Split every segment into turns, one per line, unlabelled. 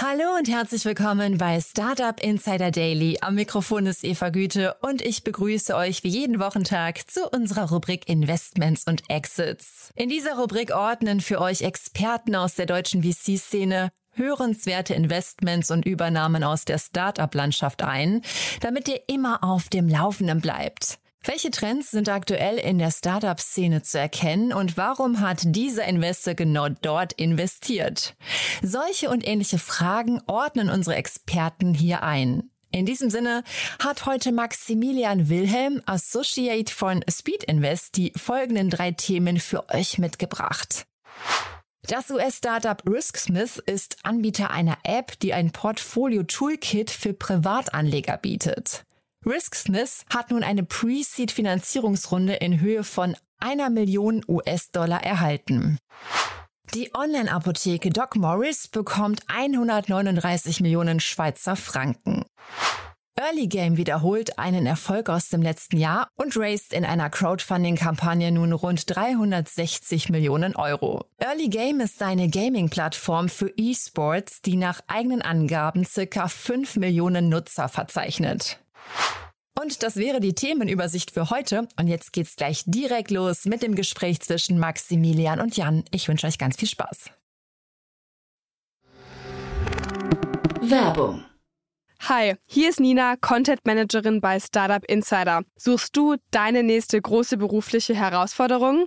Hallo und herzlich willkommen bei Startup Insider Daily. Am Mikrofon ist Eva Güte und ich begrüße euch wie jeden Wochentag zu unserer Rubrik Investments und Exits. In dieser Rubrik ordnen für euch Experten aus der deutschen VC-Szene hörenswerte Investments und Übernahmen aus der Startup-Landschaft ein, damit ihr immer auf dem Laufenden bleibt. Welche Trends sind aktuell in der Startup-Szene zu erkennen und warum hat dieser Investor genau dort investiert? Solche und ähnliche Fragen ordnen unsere Experten hier ein. In diesem Sinne hat heute Maximilian Wilhelm, Associate von Speed Invest, die folgenden drei Themen für euch mitgebracht. Das US-Startup RiskSmith ist Anbieter einer App, die ein Portfolio-Toolkit für Privatanleger bietet. RiskSmith hat nun eine Pre-Seed-Finanzierungsrunde in Höhe von einer Million US-Dollar erhalten. Die Online-Apotheke Doc Morris bekommt 139 Millionen Schweizer Franken. Early Game wiederholt einen Erfolg aus dem letzten Jahr und raised in einer Crowdfunding-Kampagne nun rund 360 Millionen Euro. Early Game ist eine Gaming-Plattform für E-Sports, die nach eigenen Angaben circa 5 Millionen Nutzer verzeichnet. Und das wäre die Themenübersicht für heute. Und jetzt geht's gleich direkt los mit dem Gespräch zwischen Maximilian und Jan. Ich wünsche euch ganz viel Spaß.
Werbung.
Hi, hier ist Nina, Content Managerin bei Startup Insider. Suchst du deine nächste große berufliche Herausforderung?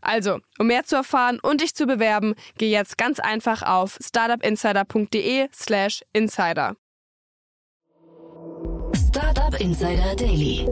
Also, um mehr zu erfahren und dich zu bewerben, geh jetzt ganz einfach auf startupinsider.de/slash insider.
Startup Insider Daily.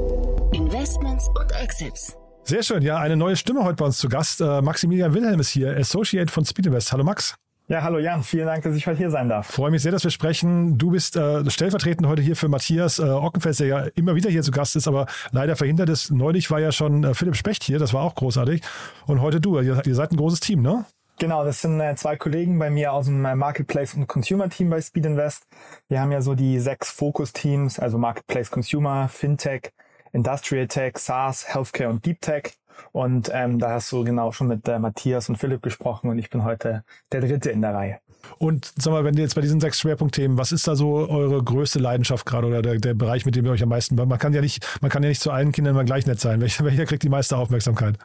Investments und Exits.
Sehr schön, ja, eine neue Stimme heute bei uns zu Gast. Äh, Maximilian Wilhelm ist hier, Associate von Speedinvest. Hallo Max.
Ja, hallo Jan, vielen Dank, dass ich heute hier sein darf.
Freue mich sehr, dass wir sprechen. Du bist äh, stellvertretend heute hier für Matthias äh, Ockenfels, der ja immer wieder hier zu Gast ist, aber leider verhindert ist. Neulich war ja schon äh, Philipp Specht hier, das war auch großartig. Und heute du, ihr, ihr seid ein großes Team, ne?
Genau, das sind äh, zwei Kollegen bei mir aus dem äh, Marketplace und Consumer Team bei Speed Invest. Wir haben ja so die sechs Fokus-Teams, also Marketplace Consumer, Fintech, Industrial Tech, SaaS, Healthcare und Deep Tech. Und ähm, da hast du genau schon mit äh, Matthias und Philipp gesprochen und ich bin heute der Dritte in der Reihe.
Und sag mal, wenn ihr jetzt bei diesen sechs Schwerpunktthemen, was ist da so eure größte Leidenschaft gerade oder der, der Bereich, mit dem ihr euch am meisten, man kann ja nicht, man kann ja nicht zu allen Kindern immer gleich nett sein. Welcher, welcher kriegt die meiste Aufmerksamkeit?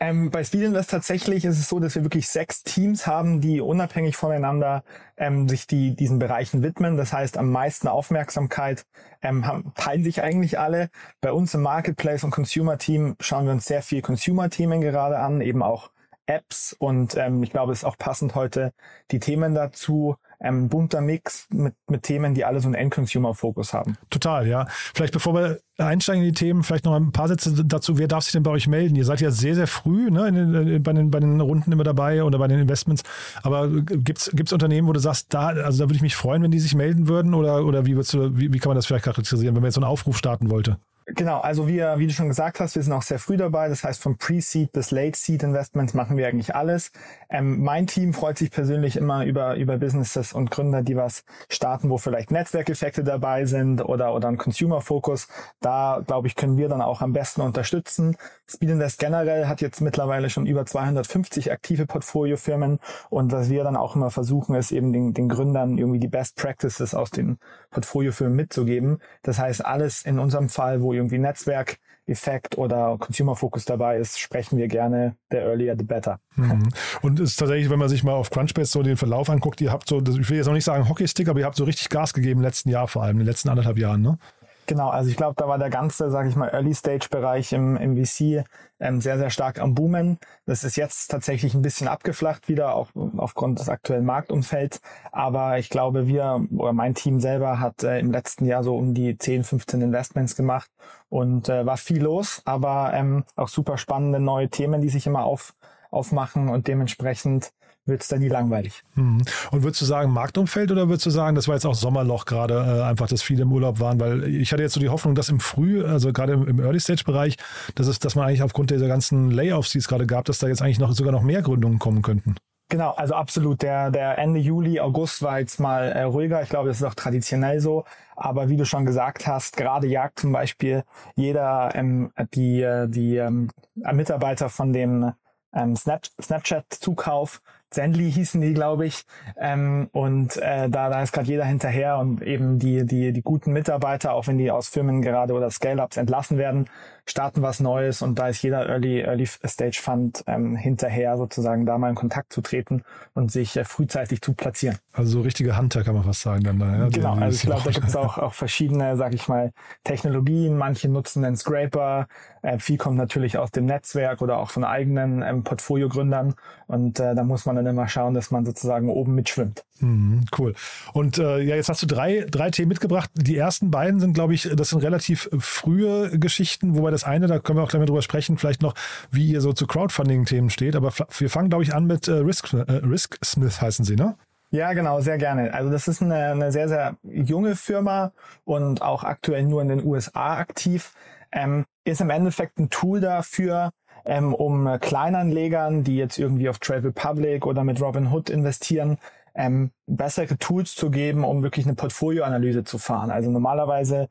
Ähm, bei Speed Invest tatsächlich ist es so, dass wir wirklich sechs Teams haben, die unabhängig voneinander ähm, sich die, diesen Bereichen widmen. Das heißt, am meisten Aufmerksamkeit ähm, haben, teilen sich eigentlich alle. Bei uns im Marketplace und Consumer Team schauen wir uns sehr viel Consumer-Themen gerade an, eben auch Apps und ähm, ich glaube, es ist auch passend heute die Themen dazu ähm, bunter Mix mit, mit Themen, die alle so einen End-Consumer-Fokus haben.
Total, ja. Vielleicht bevor wir einsteigen in die Themen, vielleicht noch ein paar Sätze dazu. Wer darf sich denn bei euch melden? Ihr seid ja sehr, sehr früh ne, den, bei, den, bei den Runden immer dabei oder bei den Investments. Aber gibt's gibt's Unternehmen, wo du sagst, da, also da würde ich mich freuen, wenn die sich melden würden? Oder, oder wie, würdest du, wie, wie kann man das vielleicht charakterisieren, wenn man jetzt so einen Aufruf starten wollte?
Genau, also wir, wie du schon gesagt hast, wir sind auch sehr früh dabei. Das heißt, vom Pre-Seed bis Late-Seed Investments machen wir eigentlich alles. Ähm, mein Team freut sich persönlich immer über, über Businesses und Gründer, die was starten, wo vielleicht Netzwerkeffekte dabei sind oder, oder ein Consumer-Fokus. Da, glaube ich, können wir dann auch am besten unterstützen. Speed Invest generell hat jetzt mittlerweile schon über 250 aktive Portfoliofirmen. Und was wir dann auch immer versuchen, ist eben den, den Gründern irgendwie die Best Practices aus den Portfoliofirmen mitzugeben. Das heißt, alles in unserem Fall, wo irgendwie Netzwerkeffekt oder Consumer Focus dabei ist, sprechen wir gerne der earlier the better.
Mhm. Und es ist tatsächlich, wenn man sich mal auf Crunchbase so den Verlauf anguckt, ihr habt so, ich will jetzt noch nicht sagen Hockeystick, aber ihr habt so richtig Gas gegeben im letzten Jahr vor allem, in den letzten anderthalb Jahren, ne?
Genau, also ich glaube, da war der ganze, sage ich mal, Early-Stage-Bereich im, im VC ähm, sehr, sehr stark am Boomen. Das ist jetzt tatsächlich ein bisschen abgeflacht wieder, auch aufgrund des aktuellen Marktumfelds. Aber ich glaube, wir oder mein Team selber hat äh, im letzten Jahr so um die 10, 15 Investments gemacht und äh, war viel los, aber ähm, auch super spannende neue Themen, die sich immer auf, aufmachen und dementsprechend wird es dann nie langweilig.
Mhm. Und würdest du sagen Marktumfeld oder würdest du sagen, das war jetzt auch Sommerloch gerade, äh, einfach, dass viele im Urlaub waren? Weil ich hatte jetzt so die Hoffnung, dass im Früh, also gerade im, im Early-Stage-Bereich, dass, es, dass man eigentlich aufgrund dieser ganzen Layoffs, die es gerade gab, dass da jetzt eigentlich noch sogar noch mehr Gründungen kommen könnten.
Genau, also absolut. Der, der Ende Juli, August war jetzt mal äh, ruhiger. Ich glaube, das ist auch traditionell so. Aber wie du schon gesagt hast, gerade jagt zum Beispiel jeder ähm, die, äh, die ähm, Mitarbeiter von dem ähm, Snap, Snapchat-Zukauf Zenly hießen die, glaube ich. Ähm, und äh, da, da ist gerade jeder hinterher und eben die, die, die guten Mitarbeiter, auch wenn die aus Firmen gerade oder Scale-Ups entlassen werden, starten was Neues und da ist jeder Early, Early Stage Fund ähm, hinterher, sozusagen da mal in Kontakt zu treten und sich äh, frühzeitig zu platzieren.
Also so richtige Hunter kann man fast sagen dann da.
Ja? Genau, also ich glaube, da gibt es auch, auch verschiedene, sag ich mal, Technologien. Manche nutzen den Scraper. Äh, viel kommt natürlich aus dem Netzwerk oder auch von eigenen ähm, Portfoliogründern und äh, da muss man dann immer schauen, dass man sozusagen oben mitschwimmt.
Mhm, cool. Und äh, ja, jetzt hast du drei, drei Themen mitgebracht. Die ersten beiden sind, glaube ich, das sind relativ frühe Geschichten, wobei das eine, da können wir auch gleich mal drüber sprechen, vielleicht noch, wie ihr so zu Crowdfunding-Themen steht. Aber wir fangen, glaube ich, an mit äh, Risk, äh, Risk Smith heißen sie, ne?
Ja, genau, sehr gerne. Also das ist eine, eine sehr, sehr junge Firma und auch aktuell nur in den USA aktiv. Ähm, ist im Endeffekt ein Tool dafür, ähm, um Kleinanlegern, die jetzt irgendwie auf Trade Republic oder mit Robinhood investieren, ähm, bessere Tools zu geben, um wirklich eine Portfolioanalyse zu fahren. Also normalerweise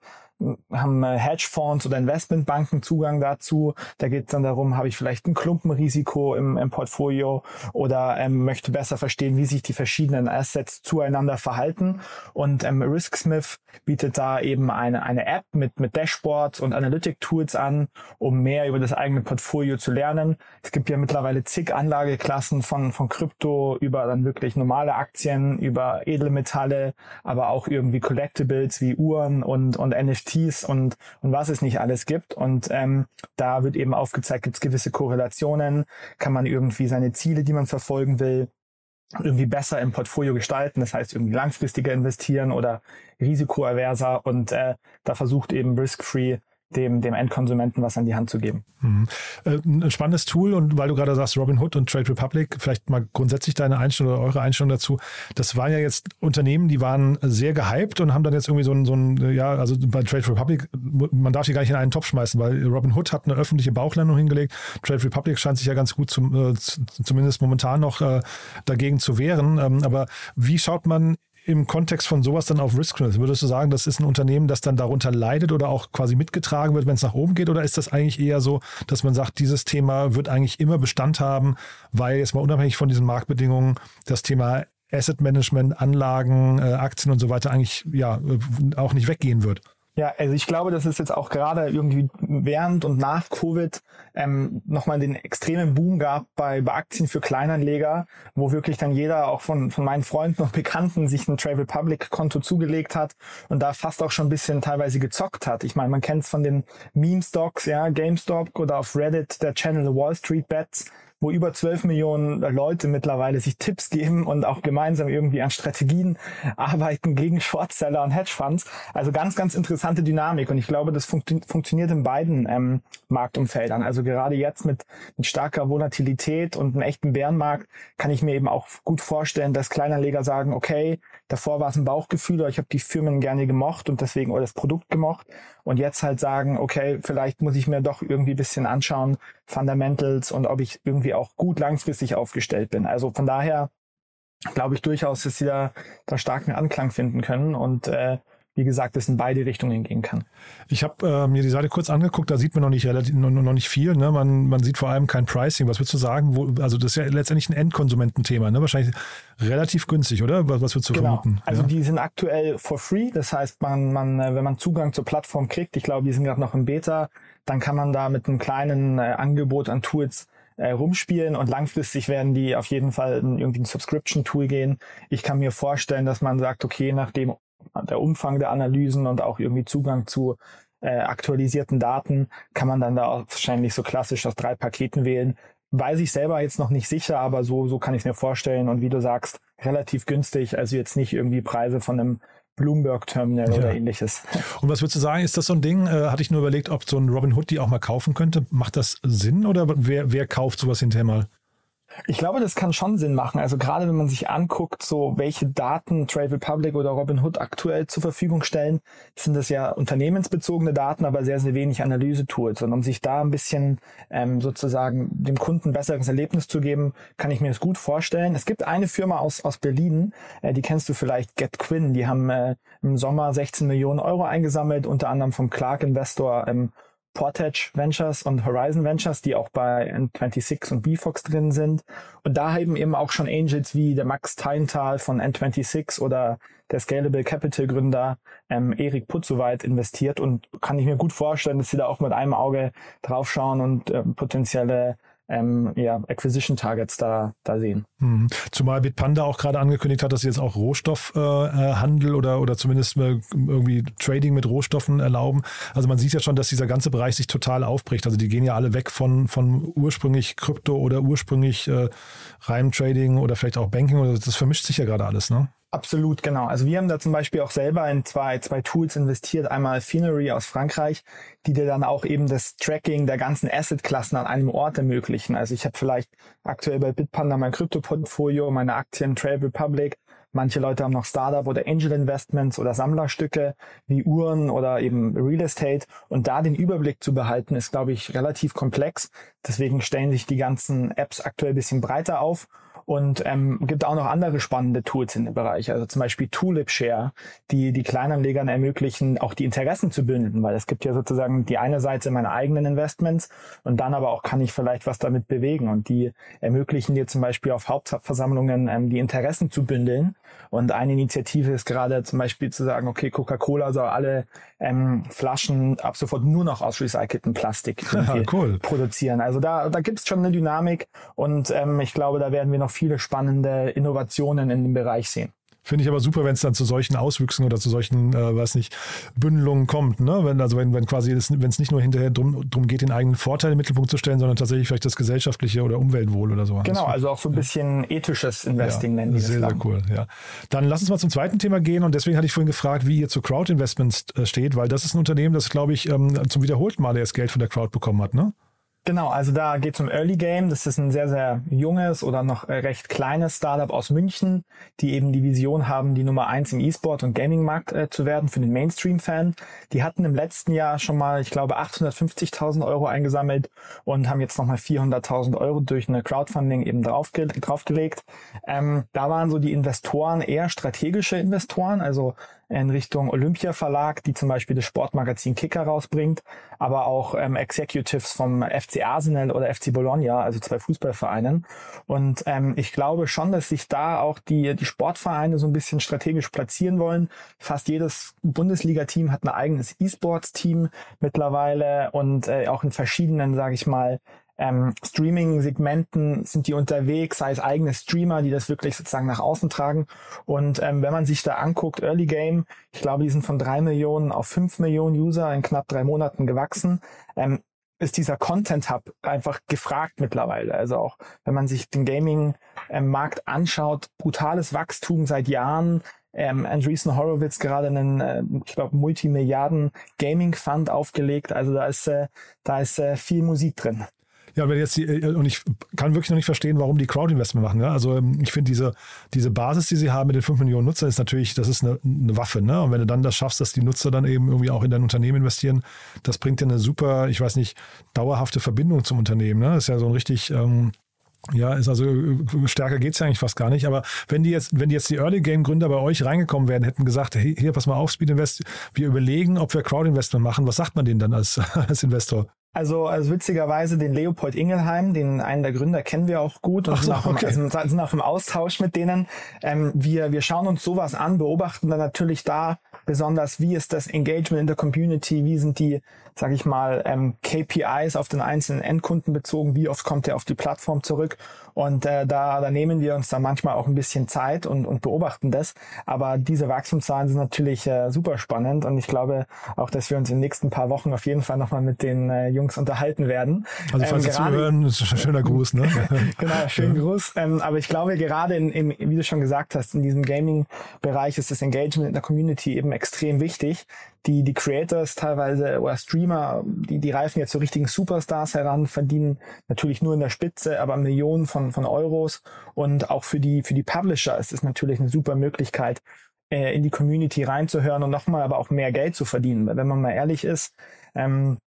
haben äh, Hedgefonds oder Investmentbanken Zugang dazu. Da geht es dann darum, habe ich vielleicht ein Klumpenrisiko im, im Portfolio oder ähm, möchte besser verstehen, wie sich die verschiedenen Assets zueinander verhalten. Und ähm, RiskSmith bietet da eben eine, eine App mit, mit Dashboards und Analytic-Tools an, um mehr über das eigene Portfolio zu lernen. Es gibt ja mittlerweile zig Anlageklassen von, von Krypto über dann wirklich normale Aktien, über Edelmetalle, aber auch irgendwie Collectibles wie Uhren und, und NFTs und, und was es nicht alles gibt. Und ähm, da wird eben aufgezeigt, gibt es gewisse Korrelationen, kann man irgendwie seine Ziele, die man verfolgen will, irgendwie besser im Portfolio gestalten, das heißt irgendwie langfristiger investieren oder risikoaverser. Und äh, da versucht eben Risk-Free dem, dem Endkonsumenten was an die Hand zu geben.
Mhm. Äh, ein spannendes Tool und weil du gerade sagst, Robinhood und Trade Republic, vielleicht mal grundsätzlich deine Einstellung oder eure Einstellung dazu. Das waren ja jetzt Unternehmen, die waren sehr gehypt und haben dann jetzt irgendwie so ein, so ein ja, also bei Trade Republic, man darf sie gar nicht in einen Topf schmeißen, weil Robinhood hat eine öffentliche Bauchlandung hingelegt. Trade Republic scheint sich ja ganz gut zum, äh, zumindest momentan noch äh, dagegen zu wehren. Ähm, aber wie schaut man im Kontext von sowas dann auf Risk Würdest du sagen, das ist ein Unternehmen, das dann darunter leidet oder auch quasi mitgetragen wird, wenn es nach oben geht? Oder ist das eigentlich eher so, dass man sagt, dieses Thema wird eigentlich immer Bestand haben, weil jetzt mal unabhängig von diesen Marktbedingungen das Thema Asset Management, Anlagen, äh, Aktien und so weiter eigentlich ja äh, auch nicht weggehen wird?
Ja, also ich glaube, dass es jetzt auch gerade irgendwie während und nach Covid ähm, nochmal den extremen Boom gab bei, bei Aktien für Kleinanleger, wo wirklich dann jeder auch von, von meinen Freunden und Bekannten sich ein Trade Republic Konto zugelegt hat und da fast auch schon ein bisschen teilweise gezockt hat. Ich meine, man kennt es von den Meme Stocks, ja, GameStop oder auf Reddit der Channel Wall Street Bets, wo über 12 Millionen Leute mittlerweile sich Tipps geben und auch gemeinsam irgendwie an Strategien arbeiten gegen Shortseller und Hedgefonds. Also ganz, ganz interessante Dynamik. Und ich glaube, das funktio funktioniert in beiden ähm, Marktumfeldern. Also gerade jetzt mit, mit starker Volatilität und einem echten Bärenmarkt kann ich mir eben auch gut vorstellen, dass Kleinanleger sagen, okay, davor war es ein Bauchgefühl oder ich habe die Firmen gerne gemocht und deswegen oder das Produkt gemocht und jetzt halt sagen, okay, vielleicht muss ich mir doch irgendwie bisschen anschauen, Fundamentals und ob ich irgendwie auch gut langfristig aufgestellt bin. Also von daher glaube ich durchaus, dass sie da, da starken Anklang finden können und äh, wie gesagt, es in beide Richtungen gehen kann.
Ich habe äh, mir die Seite kurz angeguckt, da sieht man noch nicht relativ, noch, noch nicht viel. Ne? Man, man sieht vor allem kein Pricing. Was würdest du sagen? Wo, also das ist ja letztendlich ein Endkonsumententhema, ne? Wahrscheinlich relativ günstig, oder? Was, was würdest du genau. vermuten?
Also ja. die sind aktuell for free. Das heißt, man, man, äh, wenn man Zugang zur Plattform kriegt, ich glaube, die sind gerade noch im Beta, dann kann man da mit einem kleinen äh, Angebot an Tools äh, rumspielen und langfristig werden die auf jeden Fall in irgendwie ein Subscription-Tool gehen. Ich kann mir vorstellen, dass man sagt, okay, nachdem der Umfang der Analysen und auch irgendwie Zugang zu äh, aktualisierten Daten, kann man dann da wahrscheinlich so klassisch aus drei Paketen wählen. Weiß ich selber jetzt noch nicht sicher, aber so, so kann ich es mir vorstellen. Und wie du sagst, relativ günstig, also jetzt nicht irgendwie Preise von einem Bloomberg-Terminal ja. oder ähnliches.
Und was würdest du sagen, ist das so ein Ding? Äh, hatte ich nur überlegt, ob so ein Robin Hood die auch mal kaufen könnte. Macht das Sinn oder wer, wer kauft sowas hinterher mal?
Ich glaube, das kann schon Sinn machen. Also gerade wenn man sich anguckt, so welche Daten Trade Republic oder Robinhood aktuell zur Verfügung stellen, sind das ja unternehmensbezogene Daten, aber sehr, sehr wenig Analyse-Tools. Und um sich da ein bisschen ähm, sozusagen dem Kunden ein besseres Erlebnis zu geben, kann ich mir das gut vorstellen. Es gibt eine Firma aus, aus Berlin, äh, die kennst du vielleicht, GetQuinn. Die haben äh, im Sommer 16 Millionen Euro eingesammelt, unter anderem vom Clark Investor ähm, Portage Ventures und Horizon Ventures, die auch bei N26 und BFox drin sind. Und da haben eben auch schon Angels wie der Max Teintal von N26 oder der Scalable Capital Gründer ähm, Erik Putzoweit investiert und kann ich mir gut vorstellen, dass sie da auch mit einem Auge draufschauen und äh, potenzielle ähm, ja, Acquisition Targets da, da sehen.
Mhm. Zumal Bitpanda auch gerade angekündigt hat, dass sie jetzt auch Rohstoffhandel äh, oder, oder zumindest irgendwie Trading mit Rohstoffen erlauben. Also man sieht ja schon, dass dieser ganze Bereich sich total aufbricht. Also die gehen ja alle weg von, von ursprünglich Krypto oder ursprünglich äh, reinem Trading oder vielleicht auch Banking. Das vermischt sich ja gerade alles, ne?
Absolut, genau. Also wir haben da zum Beispiel auch selber in zwei, zwei Tools investiert. Einmal Finery aus Frankreich, die dir dann auch eben das Tracking der ganzen Asset-Klassen an einem Ort ermöglichen. Also ich habe vielleicht aktuell bei Bitpanda mein Krypto-Portfolio, meine Aktien Trade Republic. Manche Leute haben noch Startup oder Angel Investments oder Sammlerstücke wie Uhren oder eben Real Estate. Und da den Überblick zu behalten, ist, glaube ich, relativ komplex. Deswegen stellen sich die ganzen Apps aktuell bisschen breiter auf und ähm, gibt auch noch andere spannende Tools in dem Bereich. Also zum Beispiel Tulip Share, die die Kleinanlegern ermöglichen, auch die Interessen zu bündeln, weil es gibt ja sozusagen die eine Seite meine eigenen Investments und dann aber auch kann ich vielleicht was damit bewegen. Und die ermöglichen dir zum Beispiel auf Hauptversammlungen ähm, die Interessen zu bündeln. Und eine Initiative ist gerade zum Beispiel zu sagen, okay, Coca-Cola soll alle ähm, Flaschen ab sofort nur noch aus recyceltem Plastik ja, cool. produzieren. Also da, da gibt es schon eine Dynamik und ähm, ich glaube, da werden wir noch viele spannende Innovationen in dem Bereich sehen.
Finde ich aber super, wenn es dann zu solchen Auswüchsen oder zu solchen, äh, weiß nicht, Bündelungen kommt. Ne? Wenn, also wenn, wenn quasi, wenn es nicht nur hinterher drum, drum geht, den eigenen Vorteil im Mittelpunkt zu stellen, sondern tatsächlich vielleicht das gesellschaftliche oder Umweltwohl oder so.
Genau, also auch so ein bisschen ja. ethisches Investing ja, nennen
die Sehr, sehr cool, ja. Dann lass uns mal zum zweiten Thema gehen und deswegen hatte ich vorhin gefragt, wie ihr zu Crowd Investments äh, steht, weil das ist ein Unternehmen, das, glaube ich, ähm, zum wiederholten Mal erst Geld von der Crowd bekommen hat, ne?
Genau, also da geht es um Early Game. Das ist ein sehr, sehr junges oder noch recht kleines Startup aus München, die eben die Vision haben, die Nummer eins im E-Sport und Gaming-Markt äh, zu werden für den Mainstream-Fan. Die hatten im letzten Jahr schon mal, ich glaube, 850.000 Euro eingesammelt und haben jetzt nochmal 400.000 Euro durch eine Crowdfunding eben draufge draufgelegt. Ähm, da waren so die Investoren eher strategische Investoren, also in Richtung Olympia Verlag, die zum Beispiel das Sportmagazin Kicker rausbringt, aber auch ähm, Executives vom FC Arsenal oder FC Bologna, also zwei Fußballvereinen. Und ähm, ich glaube schon, dass sich da auch die, die Sportvereine so ein bisschen strategisch platzieren wollen. Fast jedes Bundesliga-Team hat ein eigenes E-Sports-Team mittlerweile und äh, auch in verschiedenen, sage ich mal, ähm, Streaming-Segmenten sind die unterwegs, sei es eigene Streamer, die das wirklich sozusagen nach außen tragen. Und ähm, wenn man sich da anguckt, Early Game, ich glaube, die sind von drei Millionen auf fünf Millionen User in knapp drei Monaten gewachsen. Ähm, ist dieser Content Hub einfach gefragt mittlerweile. Also auch wenn man sich den Gaming-Markt anschaut, brutales Wachstum seit Jahren. Ähm, Andreessen Horowitz gerade einen, äh, ich glaube, Multimilliarden Gaming Fund aufgelegt. Also da ist, äh, da ist äh, viel Musik drin.
Ja, wenn jetzt die, äh, und ich kann wirklich noch nicht verstehen, warum die Crowd-Investment machen. Ne? Also ähm, ich finde diese, diese Basis, die sie haben mit den 5 Millionen Nutzern, ist natürlich, das ist eine, eine Waffe. Ne? Und wenn du dann das schaffst, dass die Nutzer dann eben irgendwie auch in dein Unternehmen investieren, das bringt dir eine super, ich weiß nicht, dauerhafte Verbindung zum Unternehmen. Ne? Das ist ja so ein richtig, ähm, ja, ist also äh, stärker geht's ja eigentlich fast gar nicht. Aber wenn die jetzt, wenn die jetzt die Early Game Gründer bei euch reingekommen wären, hätten gesagt, hey, hier, pass mal auf, Speed Invest, wir überlegen, ob wir Crowd Investment machen. Was sagt man denen dann als, als Investor?
Also, also witzigerweise den Leopold Ingelheim, den einen der Gründer kennen wir auch gut und so, sind, auch im, also sind auch im Austausch mit denen. Ähm, wir, wir schauen uns sowas an, beobachten dann natürlich da besonders, wie ist das Engagement in der Community, wie sind die, sage ich mal, ähm, KPIs auf den einzelnen Endkunden bezogen, wie oft kommt er auf die Plattform zurück. Und äh, da, da nehmen wir uns dann manchmal auch ein bisschen Zeit und, und beobachten das, aber diese Wachstumszahlen sind natürlich äh, super spannend und ich glaube auch, dass wir uns in den nächsten paar Wochen auf jeden Fall nochmal mit den äh, Jungs unterhalten werden.
Also falls ähm, Sie zuhören, ist ein schöner Gruß, ne?
genau, schönen ja. Gruß. Ähm, aber ich glaube gerade in, im, wie du schon gesagt hast, in diesem Gaming-Bereich ist das Engagement in der Community eben extrem wichtig. Die, die Creators teilweise oder Streamer, die, die reifen jetzt zu so richtigen Superstars heran, verdienen natürlich nur in der Spitze, aber Millionen von, von Euros. Und auch für die, für die Publisher ist es natürlich eine super Möglichkeit, äh, in die Community reinzuhören und nochmal aber auch mehr Geld zu verdienen. Wenn man mal ehrlich ist, ähm,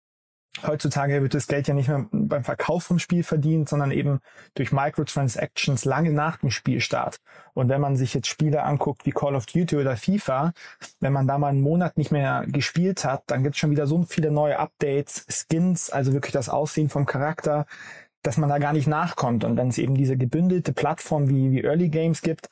Heutzutage wird das Geld ja nicht mehr beim Verkauf vom Spiel verdient, sondern eben durch Microtransactions lange nach dem Spielstart. Und wenn man sich jetzt Spiele anguckt wie Call of Duty oder FIFA, wenn man da mal einen Monat nicht mehr gespielt hat, dann gibt es schon wieder so viele neue Updates, Skins, also wirklich das Aussehen vom Charakter, dass man da gar nicht nachkommt. Und wenn es eben diese gebündelte Plattform wie, wie Early Games gibt,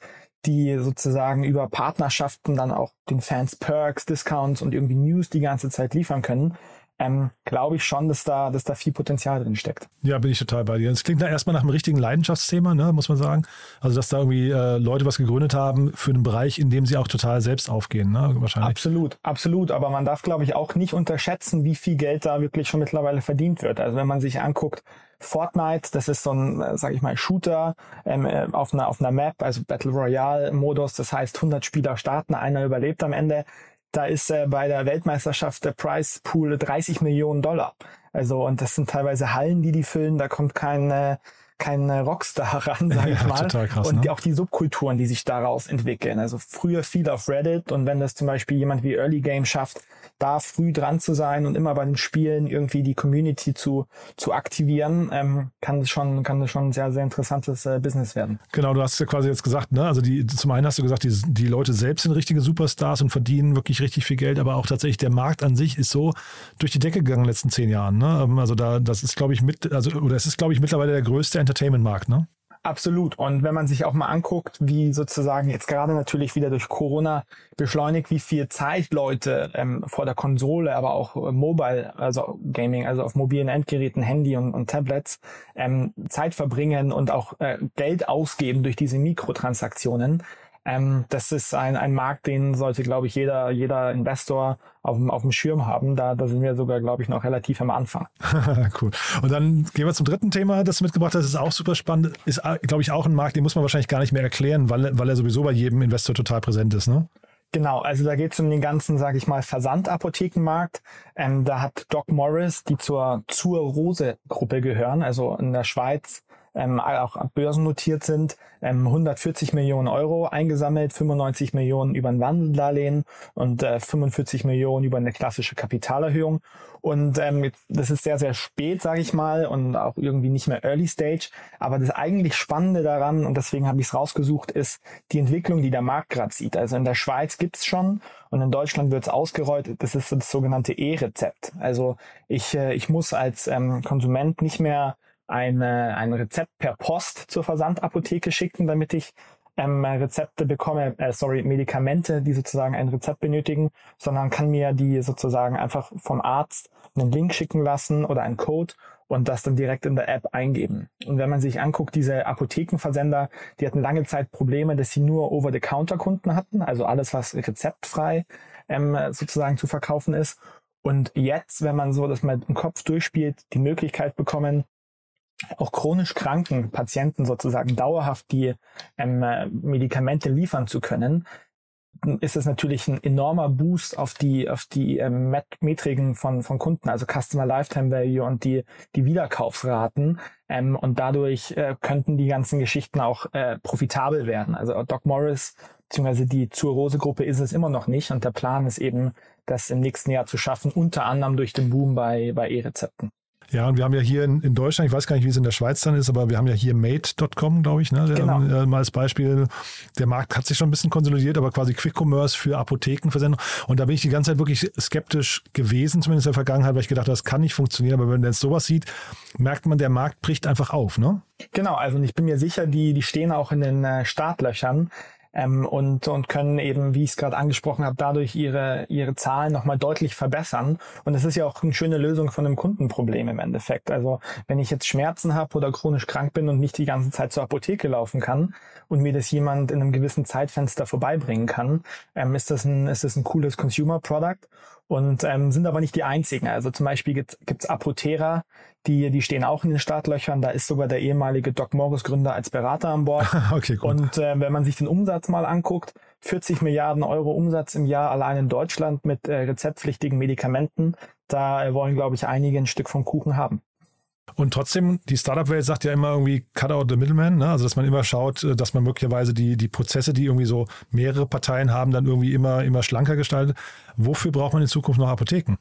die sozusagen über Partnerschaften dann auch den Fans Perks, Discounts und irgendwie News die ganze Zeit liefern können, ähm, glaube ich schon, dass da, dass da viel Potenzial drin steckt.
Ja, bin ich total bei dir. Es klingt da erstmal nach einem richtigen Leidenschaftsthema, ne, muss man sagen. Also, dass da irgendwie äh, Leute was gegründet haben für einen Bereich, in dem sie auch total selbst aufgehen, ne, wahrscheinlich.
Absolut, absolut. Aber man darf, glaube ich, auch nicht unterschätzen, wie viel Geld da wirklich schon mittlerweile verdient wird. Also, wenn man sich anguckt, Fortnite, das ist so ein, äh, sage ich mal, Shooter ähm, äh, auf einer auf einer Map, also Battle Royale Modus. Das heißt, 100 Spieler starten, einer überlebt am Ende. Da ist äh, bei der Weltmeisterschaft der Price Pool 30 Millionen Dollar. Also, und das sind teilweise Hallen, die die füllen. Da kommt kein, äh, kein Rockstar ran, sage ich ja, mal. Total krass, und ne? auch die Subkulturen, die sich daraus entwickeln. Also früher viel auf Reddit und wenn das zum Beispiel jemand wie Early Game schafft, da früh dran zu sein und immer bei den Spielen irgendwie die Community zu, zu aktivieren, ähm, kann das schon, kann das schon ein sehr, sehr interessantes äh, Business werden.
Genau, du hast ja quasi jetzt gesagt, ne, also die, zum einen hast du gesagt, die, die Leute selbst sind richtige Superstars und verdienen wirklich richtig viel Geld, aber auch tatsächlich der Markt an sich ist so durch die Decke gegangen in den letzten zehn Jahren. Ne? Ähm, also da, das ist, glaube ich, mit, also, oder es ist, glaube ich, mittlerweile der größte Entertainment-Markt, ne?
Absolut. Und wenn man sich auch mal anguckt, wie sozusagen jetzt gerade natürlich wieder durch Corona beschleunigt, wie viel Zeit Leute ähm, vor der Konsole, aber auch äh, Mobile, also Gaming, also auf mobilen Endgeräten, Handy und, und Tablets, ähm, Zeit verbringen und auch äh, Geld ausgeben durch diese Mikrotransaktionen, ähm, das ist ein, ein Markt, den sollte, glaube ich, jeder, jeder Investor auf, auf dem Schirm haben. Da, da sind wir sogar, glaube ich, noch relativ am Anfang.
cool. Und dann gehen wir zum dritten Thema, das du mitgebracht hast. Das ist auch super spannend. Ist, glaube ich, auch ein Markt, den muss man wahrscheinlich gar nicht mehr erklären, weil, weil er sowieso bei jedem Investor total präsent ist, ne?
Genau, also da geht es um den ganzen, sage ich mal, Versandapothekenmarkt. Ähm, da hat Doc Morris, die zur zur Rose Gruppe gehören, also in der Schweiz ähm, auch börsennotiert sind, ähm, 140 Millionen Euro eingesammelt, 95 Millionen über ein Wandeldarlehen und äh, 45 Millionen über eine klassische Kapitalerhöhung. Und ähm, das ist sehr, sehr spät, sage ich mal, und auch irgendwie nicht mehr Early Stage. Aber das eigentlich Spannende daran, und deswegen habe ich es rausgesucht, ist die Entwicklung, die der Markt gerade sieht. Also in der Schweiz gibt's schon und in Deutschland wird es ausgerollt. Das ist das sogenannte E-Rezept. Also ich, äh, ich muss als ähm, Konsument nicht mehr eine, ein Rezept per Post zur Versandapotheke schicken, damit ich ähm, Rezepte bekomme, äh, sorry, Medikamente, die sozusagen ein Rezept benötigen, sondern kann mir die sozusagen einfach vom Arzt einen Link schicken lassen oder einen Code und das dann direkt in der App eingeben. Und wenn man sich anguckt, diese Apothekenversender, die hatten lange Zeit Probleme, dass sie nur Over-the-Counter-Kunden hatten, also alles, was rezeptfrei ähm, sozusagen zu verkaufen ist. Und jetzt, wenn man so das mal im Kopf durchspielt, die Möglichkeit bekommen, auch chronisch kranken Patienten sozusagen dauerhaft die ähm, Medikamente liefern zu können, ist es natürlich ein enormer Boost auf die auf die ähm, Metriken von von Kunden, also Customer Lifetime Value und die die Wiederkaufsraten ähm, und dadurch äh, könnten die ganzen Geschichten auch äh, profitabel werden. Also Doc Morris beziehungsweise die zur Rose Gruppe ist es immer noch nicht und der Plan ist eben, das im nächsten Jahr zu schaffen, unter anderem durch den Boom bei bei E-Rezepten.
Ja, und wir haben ja hier in, in, Deutschland, ich weiß gar nicht, wie es in der Schweiz dann ist, aber wir haben ja hier Mate.com, glaube ich, ne? Genau. Äh, mal als Beispiel. Der Markt hat sich schon ein bisschen konsolidiert, aber quasi Quick Commerce für Apothekenversendung. Und da bin ich die ganze Zeit wirklich skeptisch gewesen, zumindest in der Vergangenheit, weil ich gedacht habe, das kann nicht funktionieren. Aber wenn man jetzt sowas sieht, merkt man, der Markt bricht einfach auf, ne?
Genau, also ich bin mir sicher, die, die stehen auch in den äh, Startlöchern. Ähm, und, und können eben, wie ich es gerade angesprochen habe, dadurch ihre, ihre Zahlen nochmal deutlich verbessern. Und es ist ja auch eine schöne Lösung von einem Kundenproblem im Endeffekt. Also wenn ich jetzt Schmerzen habe oder chronisch krank bin und nicht die ganze Zeit zur Apotheke laufen kann und mir das jemand in einem gewissen Zeitfenster vorbeibringen kann, ähm, ist, das ein, ist das ein cooles Consumer Product und ähm, sind aber nicht die einzigen. Also zum Beispiel gibt es Apotera, die, die stehen auch in den Startlöchern. Da ist sogar der ehemalige Doc Morris Gründer als Berater an Bord.
okay, gut.
Und äh, wenn man sich den Umsatz mal anguckt, 40 Milliarden Euro Umsatz im Jahr allein in Deutschland mit äh, rezeptpflichtigen Medikamenten, da äh, wollen, glaube ich, einige ein Stück vom Kuchen haben.
Und trotzdem, die Startup-Welt sagt ja immer irgendwie cut out the middleman, ne? also dass man immer schaut, äh, dass man möglicherweise die, die Prozesse, die irgendwie so mehrere Parteien haben, dann irgendwie immer, immer schlanker gestaltet. Wofür braucht man in Zukunft noch Apotheken?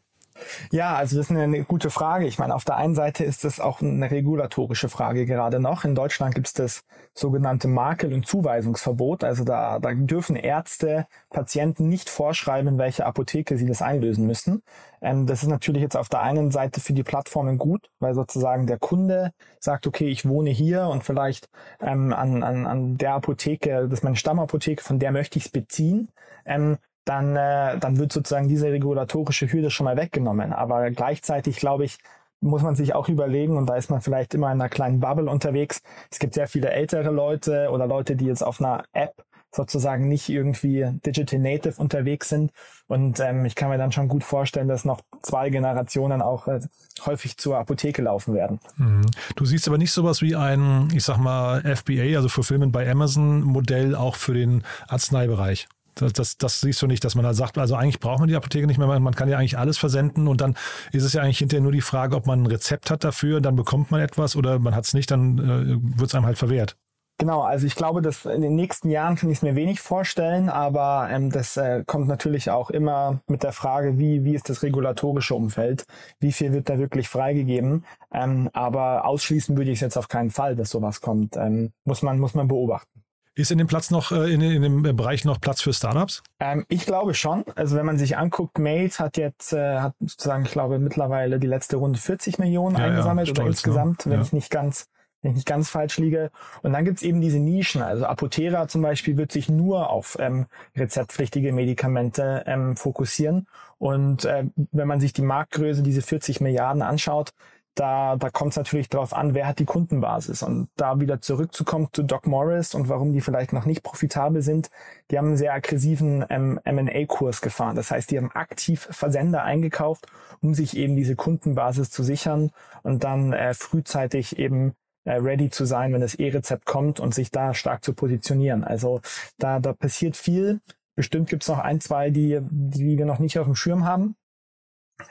Ja, also das ist eine gute Frage. Ich meine, auf der einen Seite ist das auch eine regulatorische Frage gerade noch. In Deutschland gibt es das sogenannte Makel- und Zuweisungsverbot. Also da, da dürfen Ärzte Patienten nicht vorschreiben, in welche Apotheke sie das einlösen müssen. Ähm, das ist natürlich jetzt auf der einen Seite für die Plattformen gut, weil sozusagen der Kunde sagt, okay, ich wohne hier und vielleicht ähm, an, an, an der Apotheke, das ist meine Stammapotheke, von der möchte ich es beziehen. Ähm, dann, äh, dann wird sozusagen diese regulatorische Hürde schon mal weggenommen. Aber gleichzeitig, glaube ich, muss man sich auch überlegen, und da ist man vielleicht immer in einer kleinen Bubble unterwegs. Es gibt sehr viele ältere Leute oder Leute, die jetzt auf einer App sozusagen nicht irgendwie digital native unterwegs sind. Und ähm, ich kann mir dann schon gut vorstellen, dass noch zwei Generationen auch äh, häufig zur Apotheke laufen werden.
Mhm. Du siehst aber nicht sowas wie ein, ich sag mal, FBA, also Fulfillment bei Amazon Modell auch für den Arzneibereich. Das, das, das, siehst du nicht, dass man da sagt, also eigentlich braucht man die Apotheke nicht mehr, man kann ja eigentlich alles versenden und dann ist es ja eigentlich hinterher nur die Frage, ob man ein Rezept hat dafür, dann bekommt man etwas oder man hat es nicht, dann äh, wird es einem halt verwehrt.
Genau, also ich glaube, dass in den nächsten Jahren kann ich es mir wenig vorstellen, aber ähm, das äh, kommt natürlich auch immer mit der Frage, wie, wie ist das regulatorische Umfeld, wie viel wird da wirklich freigegeben. Ähm, aber ausschließen würde ich es jetzt auf keinen Fall, dass sowas kommt. Ähm, muss man, muss man beobachten.
Ist in dem Platz noch, äh, in, in dem Bereich noch Platz für Startups?
Ähm, ich glaube schon. Also wenn man sich anguckt, Mate hat jetzt, äh, hat sozusagen, ich glaube, mittlerweile die letzte Runde 40 Millionen ja, eingesammelt ja, stolz, oder insgesamt, ne? wenn ja. ich nicht ganz wenn ich nicht ganz falsch liege. Und dann gibt's eben diese Nischen. Also Apotera zum Beispiel wird sich nur auf ähm, rezeptpflichtige Medikamente ähm, fokussieren. Und äh, wenn man sich die Marktgröße, diese 40 Milliarden anschaut, da, da kommt es natürlich darauf an, wer hat die Kundenbasis. Und da wieder zurückzukommen zu Doc Morris und warum die vielleicht noch nicht profitabel sind, die haben einen sehr aggressiven ähm, M&A-Kurs gefahren. Das heißt, die haben aktiv Versender eingekauft, um sich eben diese Kundenbasis zu sichern und dann äh, frühzeitig eben äh, ready zu sein, wenn das E-Rezept kommt und sich da stark zu positionieren. Also da, da passiert viel. Bestimmt gibt's noch ein, zwei, die, die wir noch nicht auf dem Schirm haben.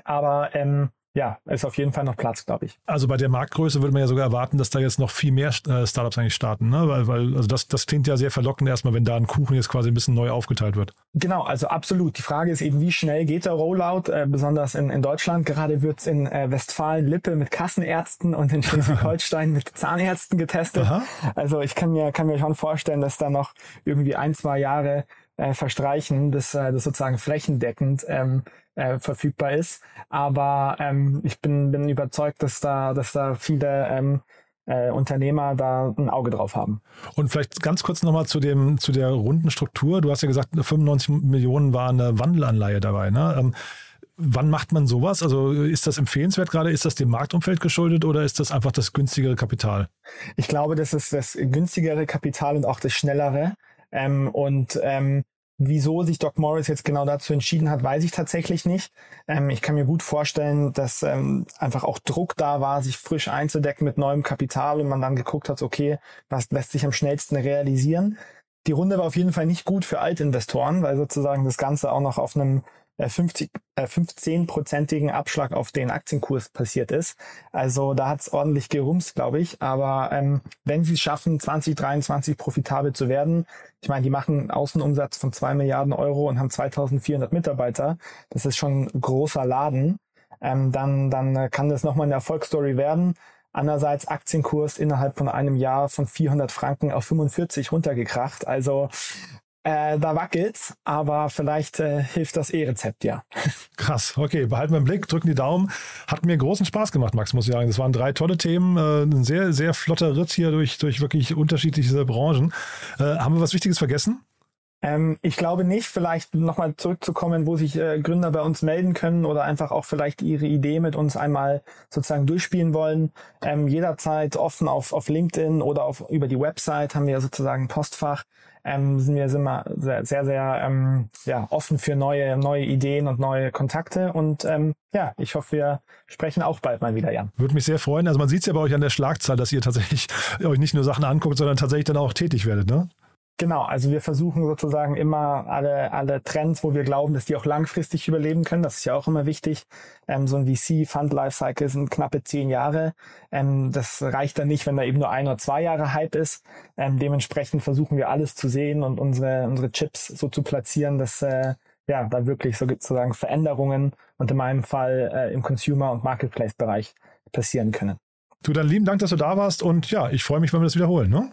Aber ähm, ja, ist auf jeden Fall noch Platz, glaube ich.
Also bei der Marktgröße würde man ja sogar erwarten, dass da jetzt noch viel mehr äh, Startups eigentlich starten, ne? Weil, weil also das, das klingt ja sehr verlockend erstmal, wenn da ein Kuchen jetzt quasi ein bisschen neu aufgeteilt wird.
Genau, also absolut. Die Frage ist eben, wie schnell geht der Rollout, äh, besonders in, in Deutschland. Gerade wird's in äh, Westfalen-Lippe mit Kassenärzten und in Schleswig-Holstein mit Zahnärzten getestet. Aha. Also ich kann mir, kann mir schon vorstellen, dass da noch irgendwie ein, zwei Jahre äh, verstreichen, bis äh, das sozusagen flächendeckend ähm, äh, verfügbar ist. Aber ähm, ich bin, bin überzeugt, dass da, dass da viele ähm, äh, Unternehmer da ein Auge drauf haben.
Und vielleicht ganz kurz nochmal zu dem zu der runden Struktur. Du hast ja gesagt, 95 Millionen war eine Wandelanleihe dabei. Ne? Ähm, wann macht man sowas? Also ist das empfehlenswert gerade? Ist das dem Marktumfeld geschuldet oder ist das einfach das günstigere Kapital?
Ich glaube, das ist das günstigere Kapital und auch das schnellere. Ähm, und ähm, Wieso sich Doc Morris jetzt genau dazu entschieden hat, weiß ich tatsächlich nicht. Ähm, ich kann mir gut vorstellen, dass ähm, einfach auch Druck da war, sich frisch einzudecken mit neuem Kapital und man dann geguckt hat, okay, was lässt sich am schnellsten realisieren. Die Runde war auf jeden Fall nicht gut für Altinvestoren, weil sozusagen das Ganze auch noch auf einem 50, äh, 15-prozentigen äh, Abschlag auf den Aktienkurs passiert ist. Also da hat es ordentlich gerumst, glaube ich. Aber ähm, wenn sie es schaffen, 2023 profitabel zu werden, ich meine, die machen einen Außenumsatz von zwei Milliarden Euro und haben 2400 Mitarbeiter, das ist schon ein großer Laden, ähm, dann, dann kann das nochmal eine Erfolgsstory werden. Andererseits Aktienkurs innerhalb von einem Jahr von 400 Franken auf 45 runtergekracht. Also äh, da wackelt's, aber vielleicht äh, hilft das E-Rezept ja.
Krass, okay, behalten wir im Blick, drücken die Daumen. Hat mir großen Spaß gemacht, Max, muss ich sagen. Das waren drei tolle Themen, äh, ein sehr, sehr flotter Ritt hier durch, durch wirklich unterschiedliche Branchen. Äh, haben wir was Wichtiges vergessen?
Ähm, ich glaube nicht, vielleicht nochmal zurückzukommen, wo sich äh, Gründer bei uns melden können oder einfach auch vielleicht ihre Idee mit uns einmal sozusagen durchspielen wollen. Ähm, jederzeit offen auf, auf LinkedIn oder auf, über die Website haben wir sozusagen Postfach. Ähm, sind wir sind wir sehr, sehr, sehr ähm, ja, offen für neue, neue Ideen und neue Kontakte. Und ähm, ja, ich hoffe, wir sprechen auch bald mal wieder, Jan.
Würde mich sehr freuen. Also man sieht es ja bei euch an der Schlagzahl, dass ihr tatsächlich euch nicht nur Sachen anguckt, sondern tatsächlich dann auch tätig werdet, ne?
Genau, also wir versuchen sozusagen immer alle, alle Trends, wo wir glauben, dass die auch langfristig überleben können. Das ist ja auch immer wichtig. Ähm, so ein VC Fund Lifecycle sind knappe zehn Jahre. Ähm, das reicht dann nicht, wenn da eben nur ein oder zwei Jahre Hype ist. Ähm, dementsprechend versuchen wir alles zu sehen und unsere, unsere Chips so zu platzieren, dass äh, ja da wirklich so sozusagen Veränderungen und in meinem Fall äh, im Consumer- und Marketplace-Bereich passieren können.
Du, dann lieben Dank, dass du da warst und ja, ich freue mich, wenn wir das wiederholen. Ne?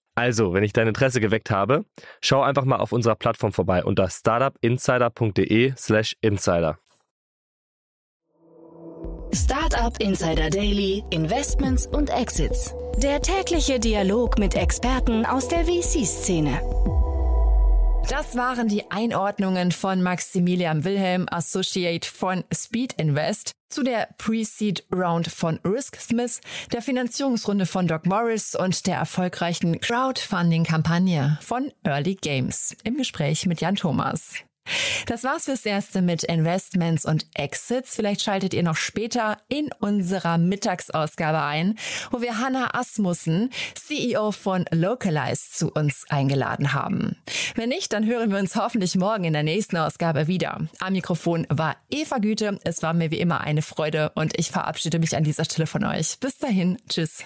Also, wenn ich dein Interesse geweckt habe, schau einfach mal auf unserer Plattform vorbei unter startupinsider.de/slash insider.
Startup Insider Daily, Investments und Exits. Der tägliche Dialog mit Experten aus der VC-Szene.
Das waren die Einordnungen von Maximilian Wilhelm, Associate von Speed Invest, zu der Pre-Seed Round von RiskSmith, der Finanzierungsrunde von Doc Morris und der erfolgreichen Crowdfunding-Kampagne von Early Games im Gespräch mit Jan Thomas. Das war's fürs Erste mit Investments und Exits. Vielleicht schaltet ihr noch später in unserer Mittagsausgabe ein, wo wir Hannah Asmussen, CEO von Localize, zu uns eingeladen haben. Wenn nicht, dann hören wir uns hoffentlich morgen in der nächsten Ausgabe wieder. Am Mikrofon war Eva Güte. Es war mir wie immer eine Freude und ich verabschiede mich an dieser Stelle von euch. Bis dahin. Tschüss.